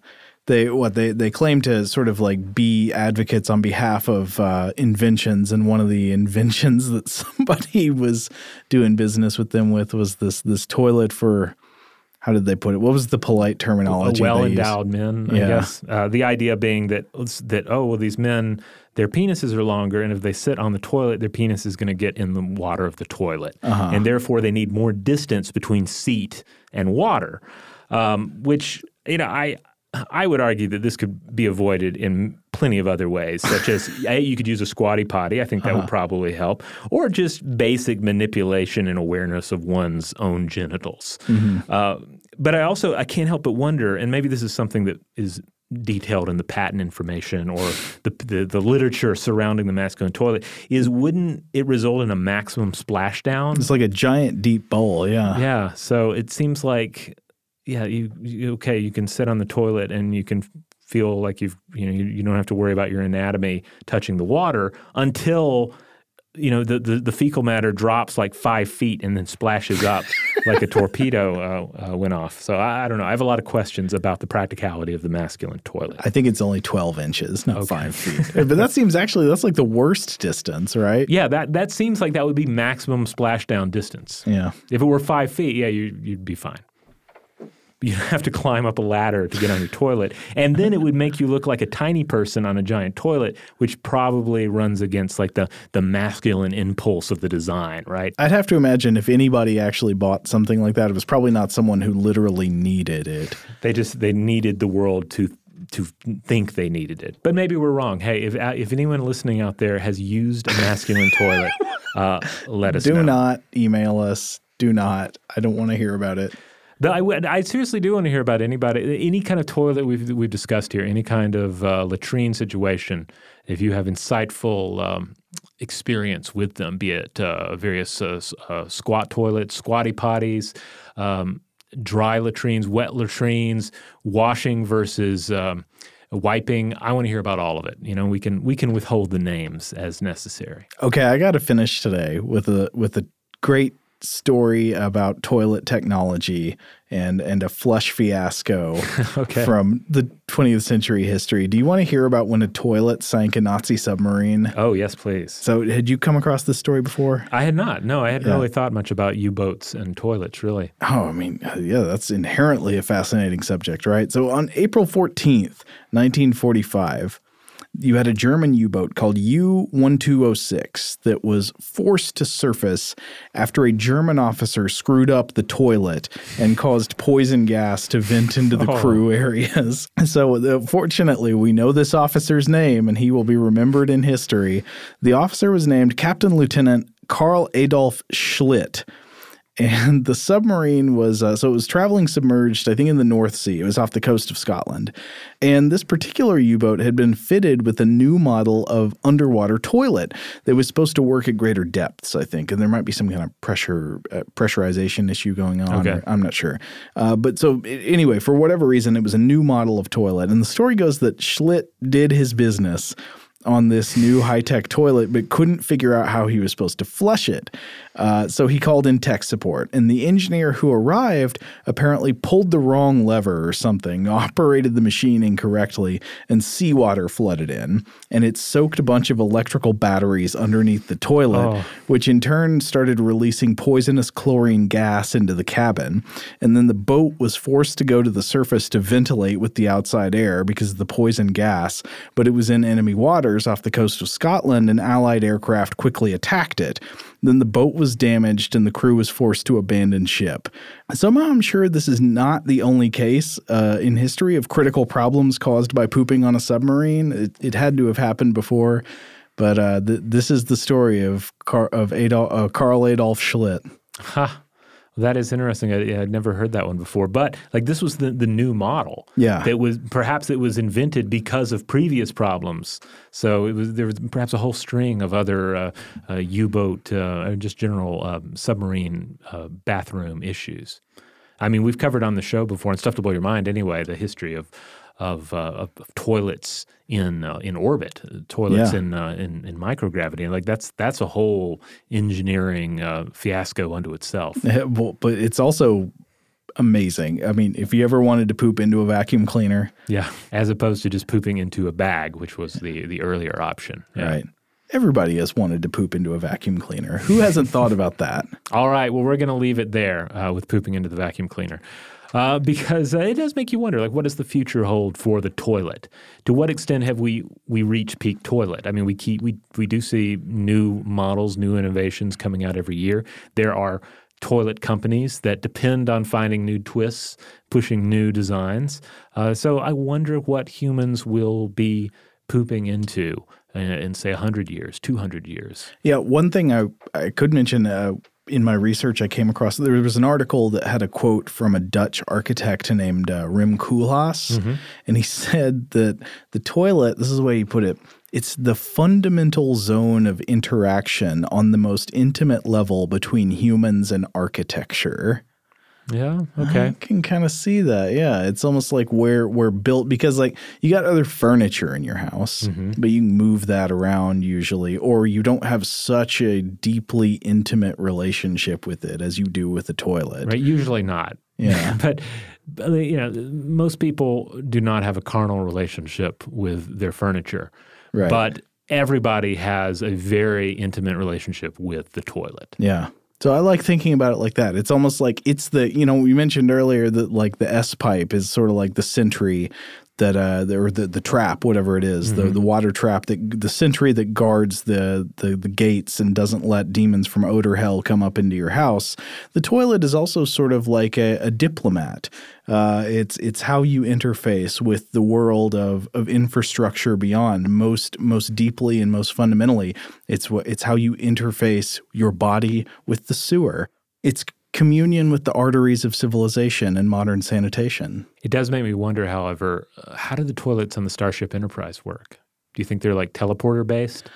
they what they they claim to sort of like be advocates on behalf of uh, inventions, and one of the inventions that somebody was doing business with them with was this this toilet for how did they put it? What was the polite terminology? well endowed men, I Yeah. guess. Uh, the idea being that that oh well, these men their penises are longer, and if they sit on the toilet, their penis is going to get in the water of the toilet, Uh-huh. and therefore they need more distance between seat and water. Um, which you know, I I would argue that this could be avoided in plenty of other ways, such as you could use a squatty potty. I think that would probably help, or just basic manipulation and awareness of one's own genitals. Uh, but I also I can't help but wonder, and maybe this is something that is detailed in the patent information or the, the the literature surrounding the masculine toilet is wouldn't it result in a maximum splashdown? It's like a giant deep bowl. Yeah. Yeah. So it seems like, yeah, you, you okay, you can sit on the toilet and you can feel like you've you know you, you don't have to worry about your anatomy touching the water until you know the, the the fecal matter drops like five feet and then splashes up like a torpedo uh, uh, went off. So I, I don't know. I have a lot of questions about the practicality of the masculine toilet. I think it's only 12 inches, not five feet. but that seems actually, that's like the worst distance, right? Yeah, that that seems like that would be maximum splashdown distance. Yeah. If it were five feet, yeah, you, you'd be fine. You'd have to climb up a ladder to get on your toilet. And then it would make you look like a tiny person on a giant toilet, which probably runs against like the, the masculine impulse of the design, right? I'd have to imagine if anybody actually bought something like that, it was probably not someone who literally needed it. They just they needed the world to to think they needed it. But maybe we're wrong. Hey, if if anyone listening out there has used a masculine toilet, uh, let us know. Do know. not email us. Do not. I don't want to hear about it. The- I, I seriously do want to hear about anybody, any kind of toilet we've we've discussed here, any kind of uh, latrine situation. If you have insightful um, experience with them, be it uh, various uh, uh, squat toilets, squatty potties, um, dry latrines, wet latrines, washing versus um, wiping. I want to hear about all of it. You know, we can we can withhold the names as necessary. Okay, I got to finish today with a with a great story about toilet technology and and a flush fiasco Okay. from the 20th century history. Do you want to hear about when a toilet sank a Nazi submarine? Oh yes, please. So, had you come across this story before? I had not. No, I hadn't Yeah. really thought much about U-boats and toilets. Really. Oh, I mean, uh, yeah, that's inherently a fascinating subject, right? So on April 14th, 1945, you had a German U boat called U 1206 that was forced to surface after a German officer screwed up the toilet and caused poison gas to vent into the crew areas. So, uh, fortunately, we know this officer's name and he will be remembered in history. The officer was named Captain Lieutenant Karl Adolf Schlitt and the submarine was uh, so it was traveling submerged i think in the north sea. It was off the coast of scotland. And this particular u-boat had been fitted with a new model of underwater toilet that was supposed to work at greater depths i think. And there might be some kind of pressure uh, pressurization issue going on Okay. i'm not sure. Uh, but so anyway for whatever reason it was a new model of toilet. And the story goes that schlitt did his business on this new high tech toilet, but couldn't figure out how he was supposed to flush it. Uh, so he called in tech support, and the engineer who arrived apparently pulled the wrong lever or something, operated the machine incorrectly, and seawater flooded in. And it soaked a bunch of electrical batteries underneath the toilet, which in turn started releasing poisonous chlorine gas into the cabin. And then the boat was forced to go to the surface to ventilate with the outside air because of the poison gas, but it was in enemy waters. off the coast of Scotland, an Allied aircraft quickly attacked it. Then the boat was damaged and the crew was forced to abandon ship. Somehow, I'm sure this is not the only case uh, in history of critical problems caused by pooping on a submarine. It, it had to have happened before, but uh, th- this is the story of, Car- of Adol- uh, Karl Adolf Schlitt. Ha. That is interesting. I, would never heard that one before. But like this was the, the new model. Yeah. That was perhaps it was invented because of previous problems. So it was there was perhaps a whole string of other uh, uh, U-boat uh, or just general um, submarine uh, bathroom issues. I mean, we've covered on the show before and stuff to blow your mind anyway. The history of of, uh, of, of toilets in uh, in orbit, toilets Yeah. in, uh, in in microgravity. Like that's that's a whole engineering uh, fiasco unto itself. Well, but it's also amazing. I mean, if you ever wanted to poop into a vacuum cleaner, Yeah, as opposed to just pooping into a bag, which was the the earlier option. Yeah. right? Everybody has wanted to poop into a vacuum cleaner. Who hasn't thought about that? All right. Well, we're going to leave it there uh, with pooping into the vacuum cleaner. Uh, because uh, it does make you wonder, like, what does the future hold for the toilet? To what extent have we we reached peak toilet? I mean, we keep we we do see new models, new innovations coming out every year. There are toilet companies that depend on finding new twists, pushing new designs. Uh, so I wonder what humans will be pooping into uh, in say hundred years, two hundred years. Yeah, one thing I, I could mention uh, in my research, I came across there was an article that had a quote from a Dutch architect named uh, Rem Koolhaas, and he said that the toilet. This is the way he put it. It's the fundamental zone of interaction on the most intimate level between humans and architecture. Yeah. Okay. I can kind of see that. Yeah, it's almost like where we're built because like you got other furniture in your house, mm-hmm. but you move that around usually, or you don't have such a deeply intimate relationship with it as you do with the toilet. Right? Usually not. Yeah. but, but you know, most people do not have a carnal relationship with their furniture. Right. But everybody has a very intimate relationship with the toilet. Yeah. So I like thinking about it like that. It's almost like it's the you know we mentioned earlier that like the S pipe is sort of like the sentry that uh the, or the the trap whatever it is, the the water trap that the sentry that guards the, the the gates and doesn't let demons from odor hell come up into your house. The toilet is also sort of like a, a diplomat. Uh, it's it's how you interface with the world of of infrastructure beyond most most deeply and most fundamentally. It's what it's how you interface your body with the sewer. It's communion with the arteries of civilization and modern sanitation. It does make me wonder, however, uh, how do the toilets on the Starship Enterprise work? Do you think they're like teleporter based?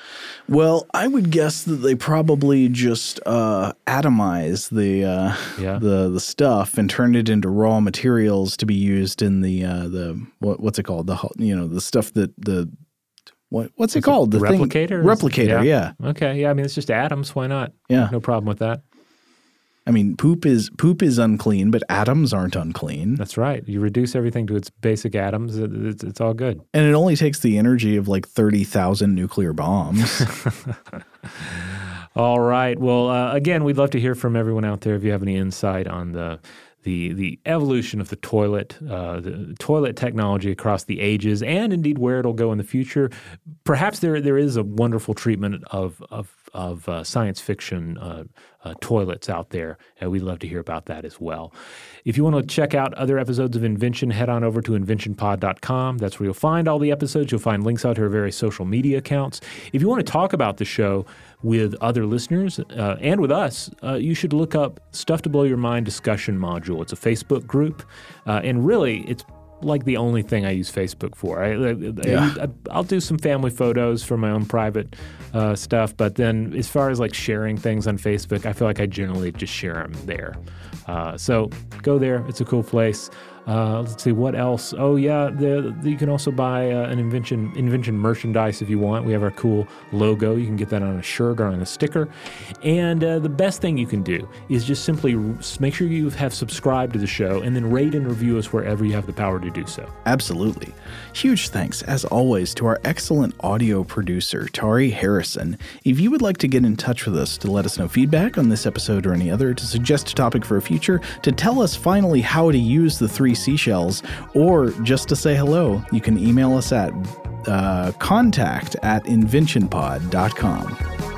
Well, I would guess that they probably just uh, atomize the uh, Yeah. the the stuff and turn it into raw materials to be used in the uh, the what, what's it called the you know the stuff that the what what's it called the thing- replicator? replicator yeah. Okay. Yeah. I mean, it's just atoms. Why not? Yeah. No problem with that. I mean poop is poop is unclean, but atoms aren't unclean, That's right. You reduce everything to its basic atoms. it- It's, it's all good. and it only takes the energy of like thirty thousand nuclear bombs. All right. Well, uh, again, we'd love to hear from everyone out there if you have any insight on the the the evolution of the toilet, uh, the toilet technology across the ages, and indeed where it'll go in the future. Perhaps there there is a wonderful treatment of of of uh, science fiction uh, uh, toilets out there, and we'd love to hear about that as well. If you want to check out other episodes of Invention, head on over to inventionpod.com. That's where you'll find all the episodes. You'll find links out to our various social media accounts. If you want to talk about the show with other listeners uh, and with us, uh, you should look up Stuff to Blow Your Mind discussion module. It's a Facebook group, uh, and really, it's like the only thing I use Facebook for. I, I, Yeah. I, will do some family photos for my own private uh, stuff, but then as far as like sharing things on Facebook, I feel like I generally just share them there. Uh, so go there; it's a cool place. Uh, let's see what else. Oh yeah, the, the- you can also buy uh, an invention invention merchandise if you want. We have our cool logo. You can get that on a shirt or on a sticker. And uh, the best thing you can do is just simply make sure you have subscribed to the show and then rate and review us wherever you have the power to do so. Absolutely. Huge thanks, as always, to our excellent audio producer, Tari Harrison. If you would like to get in touch with us to let us know feedback on this episode or any other, to suggest a topic for a future, to tell us finally how to use the three seashells, or just to say hello, you can email us at uh, contact at inventionpod.com.